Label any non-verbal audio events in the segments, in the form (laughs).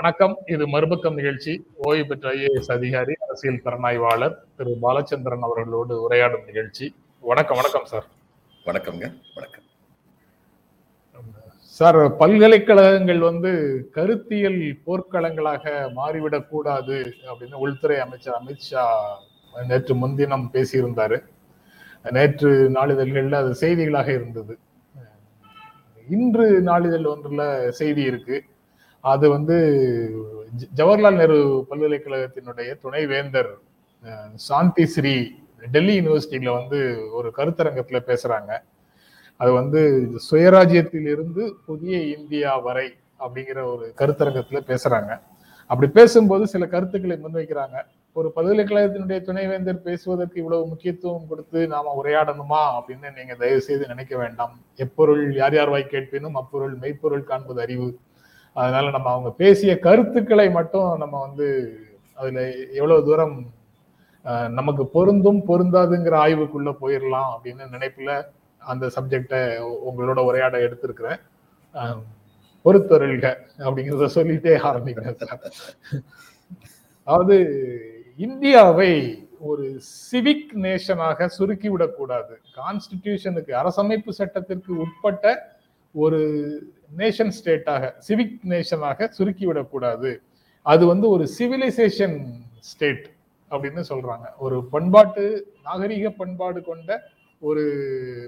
வணக்கம். இது மறுபக்கம் நிகழ்ச்சி. ஓய்வு பெற்ற ஐஏஎஸ் அதிகாரி அரசியல் திறனாய்வாளர் திரு. பாலச்சந்திரன் அவர்களோடு உரையாடும் நிகழ்ச்சி. வணக்கம் வணக்கம் சார். வணக்கம்ங்க. வணக்கம். சார் பல்கலைக்கழகங்கள் வந்து கருத்தியல் போர்க்களங்களாக மாறிவிடக் கூடாது அப்படின்னு உள்துறை அமைச்சர் அமித்ஷா நேற்று முன்தினம் பேசியிருந்தாரு. நேற்று நாளிதழ்கள்ல அது செய்திகளாக இருந்தது. இன்று நாளிதழ் ஒன்றுல செய்தி இருக்கு. அது வந்து ஜவஹர்லால் நேரு பல்கலைக்கழகத்தினுடைய துணைவேந்தர் சாந்தி ஸ்ரீ டெல்லி யூனிவர்சிட்டியில வந்து ஒரு கருத்தரங்கத்துல பேசுறாங்க. அது வந்து சுயராஜ்யத்திலிருந்து புதிய இந்தியா வரை அப்படிங்கிற ஒரு கருத்தரங்கத்துல பேசுறாங்க. அப்படி பேசும்போது சில கருத்துக்களை முன்வைக்கிறாங்க. ஒரு பல்கலைக்கழகத்தினுடைய துணைவேந்தர் பேசுவதற்கு இவ்வளவு முக்கியத்துவம் கொடுத்து நாம உரையாடணுமா அப்படின்னு நீங்க தயவு செய்து நினைக்க வேண்டாம். எப்பொருள் யார் யார் வாய் கேட்பினும் அப்பொருள் மெய்ப்பொருள் காண்பது அறிவு. அதனால நம்ம அவங்க பேசிய கருத்துக்களை மட்டும் நம்ம வந்து அதுல எவ்வளவு தூரம் நமக்கு பொருந்தும் பொருந்தாதுங்கிற ஆய்வுக்குள்ள போயிடலாம் அப்படின்னு நினைப்புல அந்த சப்ஜெக்டை உங்களோட உரையாட எடுத்திருக்கிறேன். பொறுத்தொருள்க அப்படிங்கிறத சொல்லிட்டே ஆரம்பிக்கிறேன் அதாவது இந்தியாவை ஒரு சிவிக் நேஷனாக சுருக்கிவிடக்கூடாது கான்ஸ்டிடியூஷனுக்கு அரசமைப்பு சட்டத்திற்கு உட்பட்ட ஒரு நேஷன் ஸ்டேட்டாக சிவிக் நேஷனாக சுருக்கி விடக்கூடாது அது வந்து ஒரு சிவிலைசேஷன் ஸ்டேட் அப்படின்னு சொல்றாங்க. ஒரு பண்பாட்டு நாகரிக பண்பாடு கொண்ட ஒரு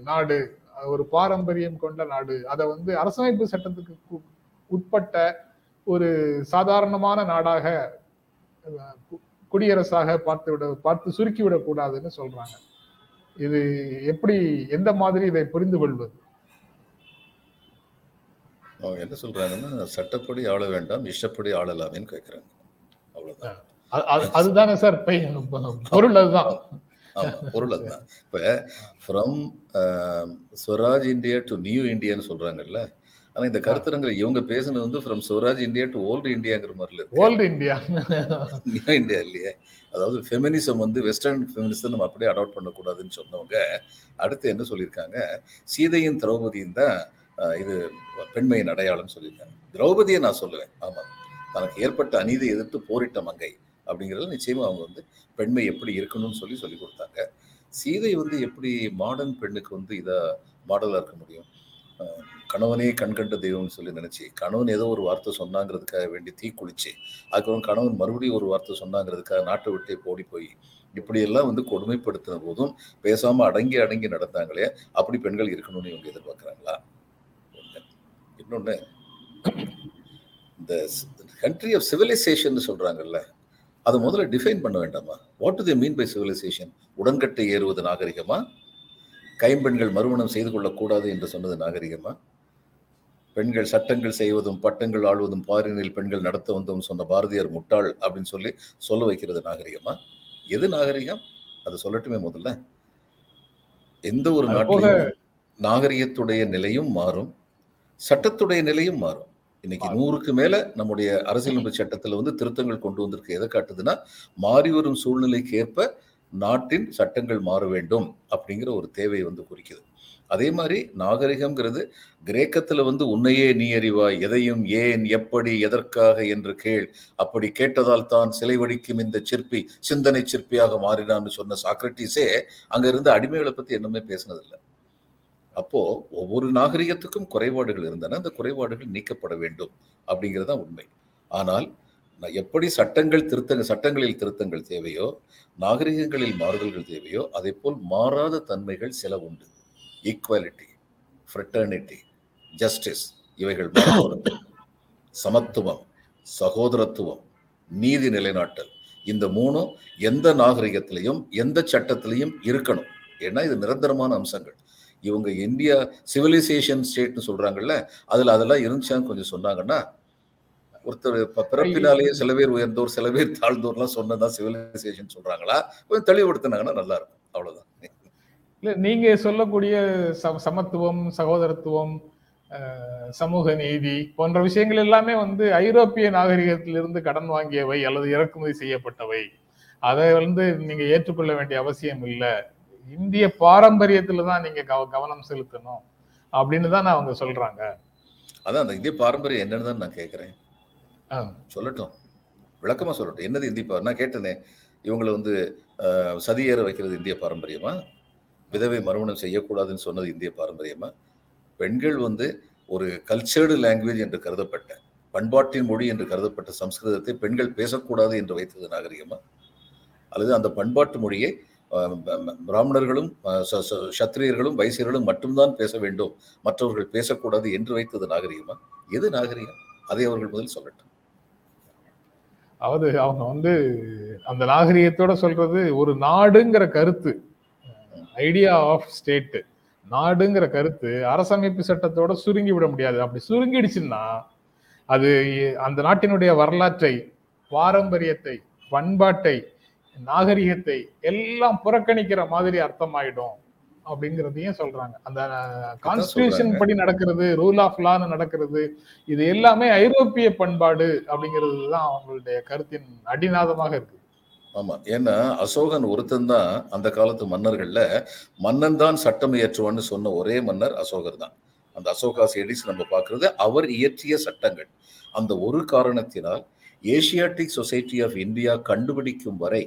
நாடு ஒரு பாரம்பரியம் கொண்ட நாடு. அதை வந்து அரசமைப்பு சட்டத்துக்கு உட்பட்ட ஒரு சாதாரணமான நாடாக கு- குடியரசாக பார்த்து விட பார்த்து சுருக்கி விடக்கூடாதுன்னு சொல்றாங்க. இது எப்படி எந்த மாதிரி இதை புரிந்து கொள்வது அவங்க என்ன சொல்றாங்கன்னா சட்டப்படி ஆள வேண்டாம் இஷ்டப்படி ஆளலாமேன்னு கேட்கறாங்க அது- அதுதானே சார் பொருள் அதுதான். பொருள் அதுதான். இப்ப from Swaraj India to new இந்தியான்னு சொல்றாங்கல்ல ஆனா இந்த கருத்தரங்களை இவங்க பேசுனது வந்து from Swaraj India to old இந்தியாங்கிற மாதிரில ஓல்டு இந்தியா நியூ இந்தியா இல்லையே. அதாவது ஃபெமினிசம் வந்து வெஸ்டர்ன் ஃபெமினிசம் நம்ம அப்படியே அடாப்ட் பண்ணக்கூடாதுன்னு சொன்னவங்க அடுத்து என்ன சொல்லியிருக்காங்க? சீதையும் திரௌபதியும் தான் இது பெண்மையின் அடையாளம் சொல்லியிருக்காங்க. திரௌபதியை நான் சொல்லுவேன். ஆமாம் தனக்கு ஏற்பட்ட அநீதி எதிர்த்து போரிட்ட மங்கை அப்படிங்கிறது நிச்சயமாக அவங்க வந்து பெண்மை எப்படி இருக்கணும்னு சொல்லி சொல்லி கொடுத்தாங்க. சீதை வந்து எப்படி மாடர்ன் பெண்ணுக்கு வந்து இதை மாடலாக இருக்க முடியும்? கணவனே கண்கண்ட தெய்வம்னு சொல்லி நினச்சி கணவன் ஏதோ ஒரு வார்த்தை சொன்னாங்கிறதுக்காக வேண்டி தீ குளிச்சு அதுக்கப்புறம் கணவன் மறுபடியும் ஒரு வார்த்தை சொன்னாங்கிறதுக்காக நாட்டை விட்டே போடி போய் இப்படியெல்லாம் வந்து கொடுமைப்படுத்தின போதும் பேசாமல் அடங்கி அடங்கி நடந்தாங்களே அப்படி பெண்கள் இருக்கணும்னு இவங்க எதிர்பார்க்குறாங்களா? இன்னொன்று இந்த கண்ட்ரி ஆஃப் சிவிலைசேஷன் சொல்றாங்கல்ல அதை முதல்ல டிஃபைன் பண்ண வேண்டாமா? What do they mean by civilisation உடன்கட்டை ஏறுவது நாகரிகமா? கைம்பெண்கள் மறுமணம் செய்து கொள்ளக்கூடாது என்று சொன்னது நாகரிகமா? பெண்கள் சட்டங்கள் செய்வதும் பட்டங்கள் ஆள்வதும் பாரினில் பெண்கள் நடத்த வந்தோம் சொன்ன பாரதியார் முட்டாள் அப்படின்னு சொல்லி சொல்ல வைக்கிறது நாகரிகமா? எது நாகரிகம்? அதை சொல்லட்டுமே முதல்ல. எந்த ஒரு நாட்டிலும் நாகரிகத்துடைய நிலையும் மாறும். சட்டத்துடைய நிலையும் மாறும். இன்னைக்கு நூறுக்கு மேல நம்முடைய அரசியலமைப்பு சட்டத்துல வந்து திருத்தங்கள் கொண்டு வந்திருக்கு. எதை காட்டுதுன்னா மாறி வரும் சூழ்நிலைக்கு ஏற்ப நாட்டின் சட்டங்கள் மாற வேண்டும் அப்படிங்கிற ஒரு தேவை வந்து குறிக்குது. அதே மாதிரி நாகரிகம்ங்கிறது கிரேக்கத்துல வந்து உன்னையே நீ அறிவாய் எதையும் ஏன் எப்படி எதற்காக என்று கேள். அப்படி கேட்டதால் தான் சிலை வடிக்கும் இந்த சிற்பி சிந்தனை சிற்பியாக மாறினான்னு சொன்ன சாக்ரட்டிஸே அங்க இருந்து அடிமைகளை பத்தி என்னமே பேசினதில்லை. அப்போ ஒவ்வொரு நாகரிகத்துக்கும் குறைபாடுகள் இருந்தன அந்த குறைபாடுகள் நீக்கப்பட வேண்டும் அப்படிங்கிறது தான் உண்மை. ஆனால் எப்படி சட்டங்கள் திருத்தங்கள் சட்டங்களில் திருத்தங்கள் தேவையோ நாகரிகங்களில் மாறுதல்கள் தேவையோ அதே போல் மாறாத தன்மைகள் சில உண்டு. ஈக்குவாலிட்டி ஃப்ரெட்டர்னிட்டி ஜஸ்டிஸ் இவைகள் சமத்துவம் சகோதரத்துவம் நீதி நிலைநாட்டல் இந்த மூணும் எந்த நாகரிகத்திலையும் எந்த சட்டத்திலையும் இருக்கணும். ஏன்னா இது நிரந்தரமான அம்சங்கள். இவங்க இந்தியா சிவிலைசேஷன் ஸ்டேட்னு சொல்றாங்கல்ல அதுல அதெல்லாம் இருந்துச்சான்னு கொஞ்சம் சொன்னாங்கன்னா ஒருத்தர் இப்ப பிறப்பினாலேயே சில பேர் உயர்ந்தோர் சில பேர் தாழ்ந்தோர்லாம் சொன்னதான் சிவிலைசேஷன் சொல்றாங்களா? கொஞ்சம் தெளிவுபடுத்தினாங்கன்னா நல்லா இருக்கும் அவ்வளவுதான். இல்ல நீங்க சொல்லக்கூடிய சம- சமத்துவம் சகோதரத்துவம் சமூக நீதி போன்ற விஷயங்கள் எல்லாமே வந்து ஐரோப்பிய நாகரிகத்திலிருந்து கடன் வாங்கியவை அல்லது இறக்குமதி செய்யப்பட்டவை. அதை வந்து நீங்க ஏற்றுக்கொள்ள வேண்டிய அவசியம் இல்ல. இந்திய பாரம்பரியத்துல தான் நீங்க கவ- கவனம் செலுத்தணும் அப்படின்னு தான் அவங்க சொல்றாங்க. அதான் அந்த இந்திய பாரம்பரியம் என்னன்னு தான் நான் கேட்கிறேன். சொல்லட்டும். விளக்கமா சொல்லட்டும். என்னது இந்திய நான் கேட்டேனே. இவங்களை வந்து சதியேற வைக்கிறது இந்திய பாரம்பரியமா? விதவை மறுமணம் செய்யக்கூடாதுன்னு சொன்னது இந்திய பாரம்பரியமா? பெண்கள் வந்து ஒரு கல்ச்சர்டு லாங்குவேஜ் என்று கருதப்பட்ட பண்பாட்டின் மொழி என்று கருதப்பட்ட சம்ஸ்கிருதத்தை பெண்கள் பேசக்கூடாது என்று வைத்தது நாகரிகமா? அல்லது அந்த பண்பாட்டு மொழியை பிராமணர்களும் ச- சத்திரியர்களும் வைசியர்களும் மட்டும்தான் பேச வேண்டும். மற்றவர்கள் பேசக்கூடாது என்று வைத்தது நாகரிகமா? எது நாகரிகம்? அதை அவர்கள் முதல் சொல்லட்டும். அதாவது அவங்க வந்து அந்த நாகரிகத்தோட சொல்றது ஒரு நாடுங்கிற கருத்து. ஐடியா ஆஃப் ஸ்டேட் நாடுங்கிற கருத்து அரசமைப்பு சட்டத்தோட சுருங்கி விட முடியாது. அப்படி சுருங்கிடுச்சுன்னா அது அந்த நாட்டினுடைய வரலாற்றை பாரம்பரியத்தை பண்பாட்டை நாகரிகத்தை எல்லாம் புறக்கணிக்கிற மாதிரி அர்த்தமாயிடும் அப்படிங்கிறதையும் சொல்றாங்க. அந்த கான்ஸ்டியூஷன். படி நடக்கிறது ரூல் ஆஃப் லான்னு நடக்கிறது இது எல்லாமே ஐரோப்பிய பண்பாடு அப்படிங்கிறது தான் அவங்களுடைய கருத்தின் அடிநாதமாக இருக்கு. ஆமா. ஏன்னா அசோகன் ஒருத்தன் தான் அந்த காலத்து மன்னர்கள்ல மன்னன் தான் சட்டம் இயற்றுவான்னு சொன்ன ஒரே மன்னர் அசோகர் தான். அந்த அசோகாஸ் எடிஸ் நம்ம பார்க்கிறது அவர் இயற்றிய சட்டங்கள். அந்த ஒரு காரணத்தினால் ஏசியாட்டிக் சொசைட்டி ஆஃப் இந்தியா கண்டுபிடிக்கும் வரை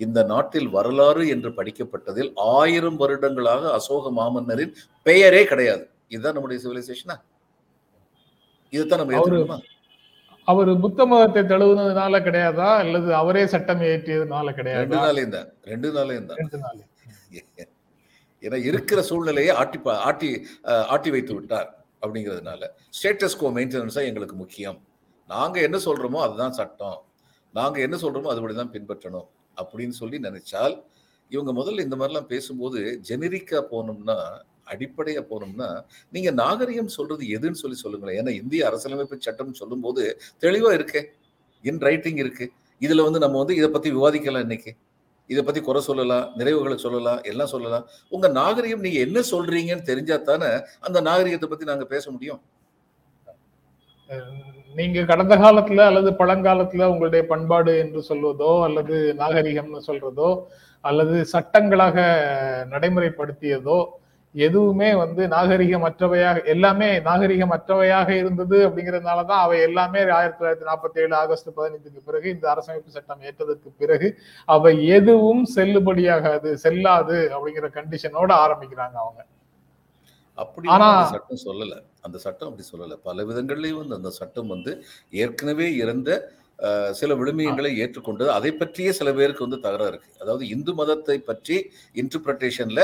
இந்த நாட்டில் வரலாறு என்று படிக்கப்பட்டதில் ஆயிரம் வருடங்களாக அசோக மாமன்னரின் பெயரே கிடையாது. இதுதான் நம்முடைய சிவிலைசேஷனா இதுதான் நம்ம அவரு- புத்த மதத்தை தழுவுனதுனால கிடையாதா? அல்லது அவரே சட்டம் இயற்றியதுனால ரெண்டு கிடையாதா நாளையும் தான். ரெண்டு நாளையும் தான். ரெண்டு ஏன்னா இருக்கிற சூழ்நிலையை ஆட்டி ஆட்டி ஆட்டி வைத்து விட்டார் அப்படிங்கிறதுனால ஸ்டேட்டஸ் கோ மெயின்டெனன்ஸா எங்களுக்கு முக்கியம். நாங்க என்ன சொல்றோமோ அதுதான் சட்டம். நாங்க என்ன சொல்றோமோ அதுபடி தான் பின்பற்றணும். அப்படின்னு சொல்லி நினைச்சால் இவங்க முதல்ல இந்த மாதிரிலாம் பேசும்போது ஜெனரிக்கா போனோம்னா அடிப்படையா போனோம்னா நீங்க நாகரிகம் சொல்றது எதுன்னு சொல்லி சொல்லுங்களேன். ஏன்னா இந்திய அரசியலமைப்பு சட்டம் சொல்லும்போது தெளிவா இருக்கே. இன் ரைட்டிங் இருக்கு. இதுல வந்து நம்ம வந்து இதை பத்தி விவாதிக்கலாம் இன்னைக்கு. இதை பத்தி குறை சொல்லலாம் நிறைவுகளை சொல்லலாம் எல்லாம் சொல்லலாம். உங்க நாகரிகம் நீங்க என்ன சொல்றீங்கன்னு தெரிஞ்சா தானே அந்த நாகரிகத்தை பத்தி நாங்க பேச முடியும். நீங்க கடந்த காலத்துல அல்லது பழங்காலத்துல உங்களுடைய பண்பாடு என்று சொல்வதோ அல்லது நாகரிகம்னு சொல்றதோ அல்லது சட்டங்களாக நடைமுறைப்படுத்தியதோ எதுவுமே வந்து நாகரிகமற்றவையாக எல்லாமே நாகரிகமற்றவையாக இருந்தது அப்படிங்கறதுனாலதான் அவை எல்லாமே ஆயிரத்தி தொள்ளாயிரத்தி நாற்பத்தி ஏழு ஆகஸ்ட் பதினைந்துக்கு பிறகு இந்த அரசமைப்பு சட்டம் ஏற்றதற்கு பிறகு அவை எதுவும் செல்லுபடியாகாது செல்லாது அப்படிங்கிற கண்டிஷனோட ஆரம்பிக்கிறாங்க அவங்க. அப்படி சட்டம் சொல்லல. அந்த சட்டம் அப்படி சொல்லல. பல விதங்கள்லயும் வந்து அந்த சட்டம் வந்து ஏற்கனவே இருந்த சில விழுமியங்களை ஏற்றுக்கொண்டது. அதை பற்றியே சில பேருக்கு வந்து தகராறு இருக்கு. அதாவது இந்து மதத்தை பற்றி இன்டர்பிரட்டேஷன்ல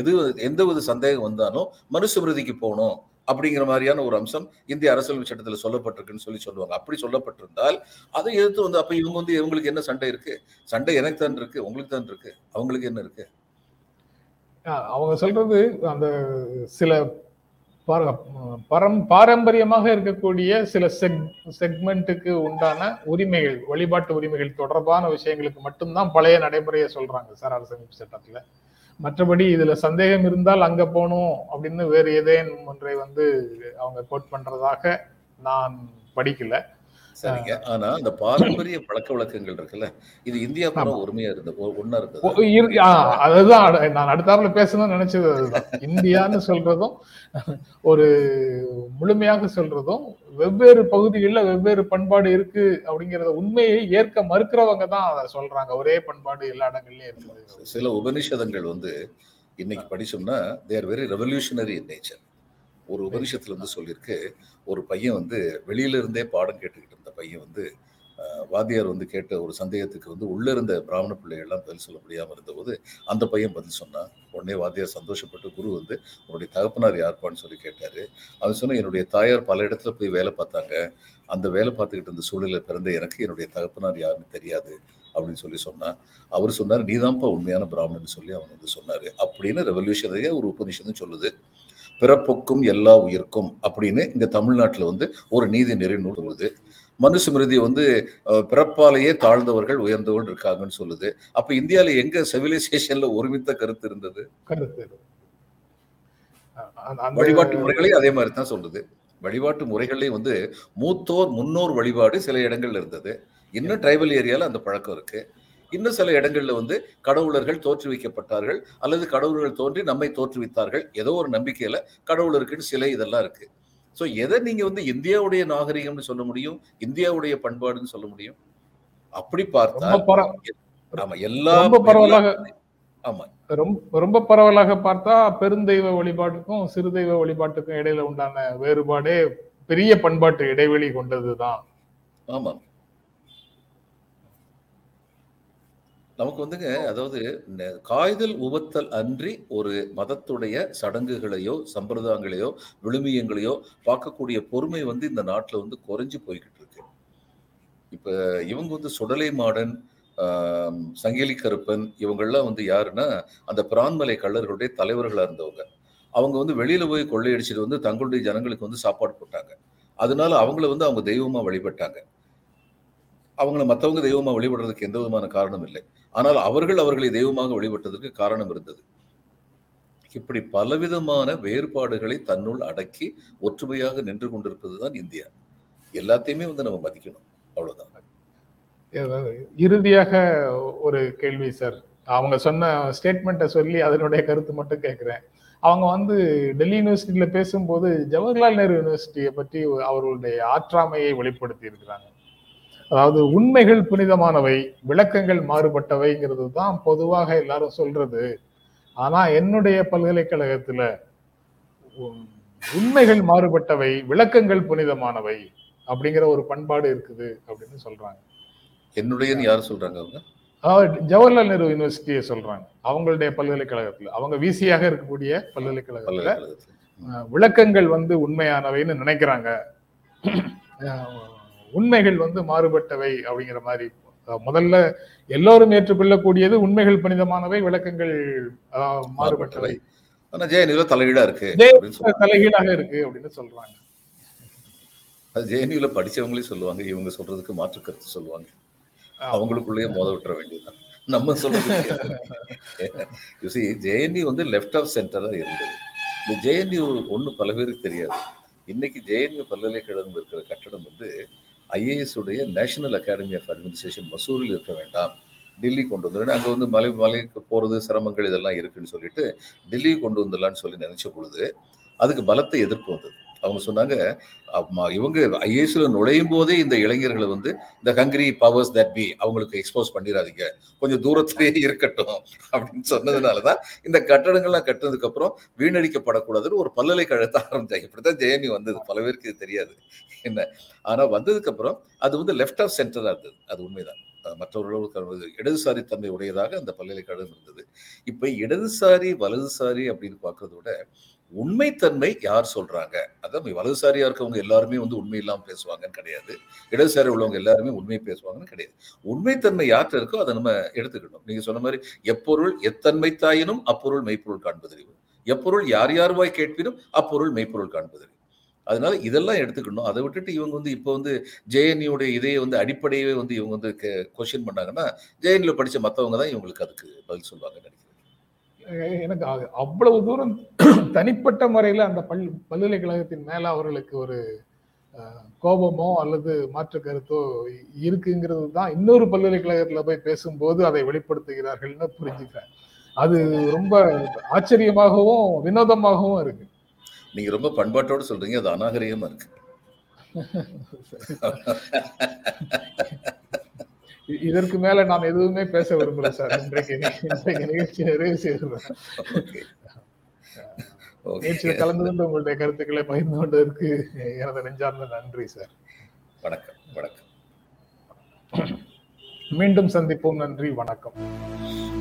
எது எந்த ஒரு சந்தேகம் வந்தாலும் மனுஸ்மிருதிக்கு போகணும் அப்படிங்கிற மாதிரியான ஒரு அம்சம் இந்திய அரசியல் சட்டத்துல சொல்லப்பட்டிருக்குன்னு சொல்லி சொல்லுவாங்க. அப்படி சொல்லப்பட்டிருந்தால் அதை எதிர்த்து வந்து அப்ப இவங்க வந்து இவங்களுக்கு என்ன சண்டை இருக்கு? சண்டை எனக்கு தான் இருக்கு உங்களுக்கு தான் இருக்கு அவங்களுக்கு என்ன இருக்கு? அவங்க சொல்றது அந்த சில பார- பரம் பாரம்பரியமாக இருக்கக்கூடிய சில செக் செக்மெண்ட்டுக்கு உண்டான உரிமைகள் வழிபாட்டு உரிமைகள் தொடர்பான விஷயங்களுக்கு மட்டும்தான் பழைய நடைமுறையை சொல்றாங்க சார் அரசமைப்பு சட்டத்துல. மற்றபடி இதுல சந்தேகம் இருந்தால் அங்க போகணும் அப்படின்னு வேறு ஏதேன் ஒன்றை வந்து அவங்க கோட் பண்றதாக நான் படிக்கல. சரிங்க. ஆனா அந்த பாரம்பரிய பழக்க வழக்கங்கள் இருக்குல்ல இது இந்தியா ஆமா. ஒருமையா இருந்தது ஒ- ஒண்ணா ஓ, இருந்தது அதுதான் நான் அடுத்தாப்புல பேசணும்னு நினைச்சது அதுதான். இந்தியான்னு சொல்றதும் ஒரு முழுமையாக சொல்றதும் வெவ்வேறு பகுதிகளில் வெவ்வேறு பண்பாடு இருக்கு அப்படிங்கறத உண்மையை ஏற்க மறுக்கிறவங்க தான் அதை சொல்றாங்க. ஒரே பண்பாடு எல்லா இடங்கள்லயும் இருக்குது. சில உபனிஷதங்கள் வந்து இன்னைக்கு படிச்சோம்னா they're very revolutionary in nature ஒரு உபனிஷத்துல வந்து சொல்லியிருக்கு ஒரு பையன் வந்து வெளியில இருந்தே பாடம் கேட்டுக்கிட்டு பையன் வந்து வாத்தியார் வந்து கேட்ட ஒரு சந்தேகத்துக்கு வந்து உள்ளே இருந்த பிராமண பிள்ளைகள்லாம் பதில் சொல்ல முடியாமல் இருந்தபோது அந்த பையன் பதில் சொன்னான். உடனே வாத்தியார் சந்தோஷப்பட்டு குரு வந்து உன்னுடைய தகப்பனார் யார்ப்பான்னு சொல்லி கேட்டார். அவன் சொன்ன என்னுடைய தாயார் பல இடத்துல போய் வேலை பார்த்தாங்க. அந்த வேலை பார்த்துக்கிட்டு இருந்த சூழ்நிலை பிறந்த எனக்கு என்னுடைய தகப்பனார் யாருன்னு தெரியாது. அப்படின்னு சொல்லி சொன்னான். அவர் சொன்னார் நீதான்ப்பா உண்மையான பிராமணன் சொல்லி அவன் வந்து சொன்னார். அப்படின்னு ரெவல்யூஷனரியா ஒரு உபநிஷதம் சொல்லுது. பிறப்புக்கும் எல்லா உயிர்க்கும் அப்படின்னு இந்த தமிழ்நாட்டில் வந்து ஒரு நீதி நெறி நூல் வருது. மனுஸ்மிருதி வந்து பிறப்பாலேயே தாழ்ந்தவர்கள் உயர்ந்தவர்கள் இருக்காங்கன்னு சொல்லுது. அப்ப இந்தியால எங்க சிவிலைசேஷன்ல ஒருமித்த கருத்து இருந்தது? வழிபாட்டு முறைகளையும் அதே மாதிரி தான் சொல்லுது. வழிபாட்டு முறைகள்லையும் வந்து மூத்தோர் முன்னோர் வழிபாடு சில இடங்கள்ல இருந்தது. இன்னும் ட்ரைபல் ஏரியால அந்த பழக்கம் இருக்கு. இன்னும் சில இடங்கள்ல வந்து கடவுளர்கள் தோற்றுவிக்கப்பட்டார்கள் அல்லது கடவுளர்கள் தோன்றி நம்மை தோற்றுவித்தார்கள். ஏதோ ஒரு நம்பிக்கையில கடவுள் இருக்குன்னு சிலை இதெல்லாம் இருக்கு. சோ எதை நீங்க வந்து இந்தியாவுடைய நாகரிகம்னு சொல்ல முடியும்? இந்தியாவுடைய பண்பாடுன்னு சொல்ல முடியும்? அப்படி பார்த்தா ஆமா எல்லா ரொம்ப பரவலாக ஆமா. ரொம்ப ரொம்ப பரவலாக பார்த்தா பெருந்தெய்வ வழிபாட்டுக்கும் சிறுதெய்வ வழிபாட்டுக்கும் இடையில உண்டான வேறுபாடே பெரிய பண்பாட்டு இடைவெளி கொண்டதுதான். ஆமா நமக்கு வந்துங்க அதாவது நெ- காய்தல் உவத்தல் அன்றி ஒரு மதத்துடைய சடங்குகளையோ சம்பிரதாயங்களையோ விழுமியங்களையோ பார்க்கக்கூடிய பொறுமை வந்து இந்த நாட்டுல வந்து குறைஞ்சு போய்கிட்டு இருக்கு. இப்ப இவங்க வந்து சுடலை மாடன் சங்கிலி கருப்பன் இவங்கெல்லாம் வந்து யாருன்னா அந்த பிரான்மலை கள்ளர்களுடைய தலைவர்களா இருந்தவங்க. அவங்க வந்து வெளியில போய் கொள்ளையடிச்சிட்டு வந்து தங்களுடைய ஜனங்களுக்கு வந்து சாப்பாடு போட்டாங்க. அதனால அவங்கள வந்து அவங்க தெய்வமா வழிபட்டாங்க. அவங்கள மற்றவங்க தெய்வமா வழிபடுறதுக்கு எந்த விதமான காரணம் இல்லை. ஆனால் அவர்கள் அவர்களை தெய்வமாக வழிபட்டதற்கு காரணம் இருந்தது. இப்படி பலவிதமான வேறுபாடுகளை தன்னுள் அடக்கி ஒற்றுமையாக நின்று கொண்டிருப்பது தான் இந்தியா. எல்லாத்தையுமே வந்து நம்ம மதிக்கணும். அவ்வளவுதான். இறுதியாக ஒரு கேள்வி சார். அவங்க சொன்ன ஸ்டேட்மெண்ட்டை சொல்லி அதனுடைய கருத்து மட்டும் கேட்குறேன். அவங்க வந்து டெல்லி யூனிவர்சிட்டியில பேசும்போது ஜவஹர்லால் நேரு யூனிவர்சிட்டியை பற்றி அவர்களுடைய ஆற்றாமையை வெளிப்படுத்தி இருக்கிறாங்க அதாவது உண்மைகள் புனிதமானவை விளக்கங்கள் மாறுபட்டவைங்கிறது தான் பொதுவாக எல்லாரும் சொல்றது. ஆனா என்னுடைய பல்கலைக்கழகத்துல உண்மைகள் மாறுபட்டவை விளக்கங்கள் புனிதமானவை அப்படிங்கிற ஒரு பண்பாடு இருக்குது அப்படின்னு சொல்றாங்க. என்னுடையன்னு யார் சொல்றாங்க அவங்க? ஜவஹர்லால் நேரு யூனிவர்சிட்டியை சொல்றாங்க. அவங்களுடைய பல்கலைக்கழகத்துல. அவங்க விசியாக இருக்கக்கூடிய பல்கலைக்கழகத்துல விளக்கங்கள் வந்து உண்மையானவைன்னு நினைக்கிறாங்க. உண்மைகள் வந்து மாறுபட்டவை அப்படிங்கிற மாதிரி. முதல்ல எல்லோரும் ஏற்றுக்கொள்ளக்கூடியது உண்மைகள் புனிதமானவை விளக்கங்கள் மாறுபட்டவை. ஜெயநில தலையீடா இருக்கு தலைகீழாக இருக்கு அப்படின்னு சொல்றாங்க. அது படிச்சவங்களே சொல்லுவாங்க இவங்க சொல்றதுக்கு மாற்று கருத்து சொல்லுவாங்க. அவங்களுக்குள்ளேயே மோத விட்டுற வேண்டியதுதான். நம்ம சொல்றது (laughs) ஜேஎன்யூ வந்து லெஃப்ட் ஆஃப் சென்டரா இருந்தது. இந்த ஜேஎன்யூ ஒண்ணு பல பேருக்கு தெரியாது. இன்னைக்கு ஜேஎன்யூ பல்கலைக்கழகம் இருக்கிற கட்டடம் வந்து ஐஏஎஸ் உடைய நேஷனல் அகாடமி ஆஃப் அட்மினிஸ்ட்ரேஷன் மசூரில் இருக்க வேண்டாம். டெல்லி கொண்டு வந்துடும் அங்கே வந்து மலை மலைக்கு போகிறது சிரமங்கள் இதெல்லாம் இருக்குன்னு சொல்லிட்டு டெல்லி கொண்டு வந்துடலான்னு சொல்லி நினச்ச பொழுது அதுக்கு பலத்த எதிர்ப்பு வந்தது. அவங்க சொன்னாங்க அம்மா, இவங்க ஐஏஎஸ்ல நுழையும் போதே இந்த இளைஞர்களை வந்து இந்த ஹங்கரி பவர்ஸ் தட் பி அவங்களுக்கு எக்ஸ்போஸ் பண்ணிடாதீங்க. கொஞ்சம் தூரத்திலேயே இருக்கட்டும் அப்படின்னு சொன்னதுனாலதான் இந்த கட்டடங்கள்லாம் கட்டினதுக்கு அப்புறம் வீணடிக்கப்படக்கூடாதுன்னு ஒரு பல்கலைக்கழகத்தை ஆரம்பிச்சாங்க. இப்படிதான் ஜெயமி வந்தது. பல பேருக்கு இது தெரியாது. என்ன? ஆனா வந்ததுக்கு அப்புறம் அது வந்து லெஃப்ட் ஆஃப் சென்டரா இருந்தது. அது உண்மைதான். மற்றவர்களுக்கு இடதுசாரி தன்மை உடையதாக அந்த பல்கலைக்கழகம் இருந்தது. இப்ப இடதுசாரி வலதுசாரி அப்படின்னு பார்க்கறத விட உண்மைத்தன்மை யார் சொல்றாங்க? அதான் வலதுசாரியா இருக்கவங்க எல்லாருமே வந்து உண்மை இல்லாமல் பேசுவாங்கன்னு கிடையாது. இடதுசாரி உள்ளவங்க எல்லாருமே உண்மை பேசுவாங்கன்னு கிடையாது. உண்மைத்தன்மை யார்கிட்ட இருக்கோ அதை நம்ம எடுத்துக்கணும். நீங்க சொன்ன மாதிரி எப்பொருள் எத்தன்மை தாயினும் அப்பொருள் மெய்ப்பொருள் காண்பதறிவு எப்பொருள் யார் யார்வாய் கேட்பினும் அப்பொருள் மெய்ப்பொருள் காண்பதறிவு அதனால இதெல்லாம் எடுத்துக்கணும். அதை விட்டுட்டு இவங்க வந்து இப்போ வந்து ஜேஎன்யூடைய இதையே வந்து அடிப்படையவே வந்து இவங்க வந்து கொஸ்டின் பண்ணாங்கன்னா ஜேஎன்யூல படிச்ச மற்றவங்க தான் இவங்களுக்கு அதுக்கு பதில் சொல்லுவாங்க நினைக்கிறேன். எனக்கு அவ்வளவு தூரம் தனிப்பட்ட முறையில அந்த பல் பல்கலைக்கழகத்தின் மேல அவர்களுக்கு ஒரு கோபமோ அல்லது மாற்று கருத்தோ இருக்குங்கிறது தான் இன்னொரு பல்கலைக்கழகத்துல போய் பேசும்போது அதை வெளிப்படுத்துகிறார்கள்னு புரிஞ்சுக்கிறேன். அது ரொம்ப ஆச்சரியமாகவும் வினோதமாகவும் இருக்கு. நீங்க ரொம்ப பண்பாட்டோட சொல்றீங்க அது அநாகரிகமா இருக்கு. (laughs) இதற்கு மேல நான் எதுவுமே பேச விரும்பல சார். இன்றைக்கு இன்றைக்கு நிகழ்ச்சி நிறைவு ஓகே நிகழ்ச்சியில் கலந்து கொண்டு உங்களுடைய கருத்துக்களை பகிர்ந்து கொண்டதற்கு எனது நெஞ்சார்ந்த நன்றி சார். வணக்கம் வணக்கம். மீண்டும் சந்திப்போம். நன்றி வணக்கம்.